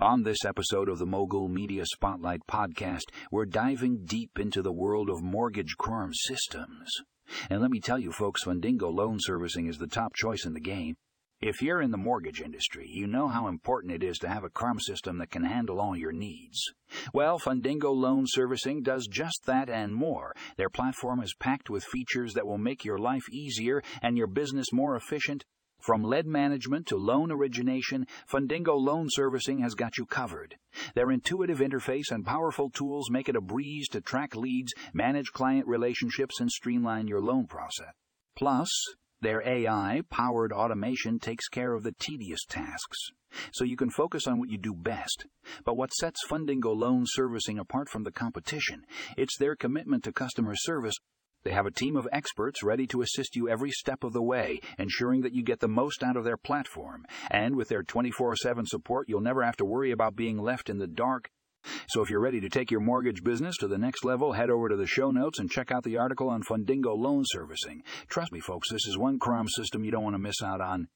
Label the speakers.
Speaker 1: On this episode of the Mogul Media Spotlight podcast, we're diving deep into the world of mortgage CRM systems. And let me tell you, folks, Fundingo Loan Servicing is the top choice in the game. If you're in the mortgage industry, you know how important it is to have a CRM system that can handle all your needs. Well, Fundingo Loan Servicing does just that and more. Their platform is packed with features that will make your life easier and your business more efficient from lead management to loan origination, Fundingo Loan Servicing has got you covered. Their intuitive interface and powerful tools make it a breeze to track leads, manage client relationships, and streamline your loan process. Plus, their AI powered automation takes care of the tedious tasks, so you can focus on what you do best. But what sets Fundingo Loan Servicing apart from the competition, it's their commitment to customer service they have a team of experts ready to assist you every step of the way, ensuring that you get the most out of their platform. And with their 24 7 support, you'll never have to worry about being left in the dark. So if you're ready to take your mortgage business to the next level, head over to the show notes and check out the article on Fundingo loan servicing. Trust me, folks, this is one CRM system you don't want to miss out on.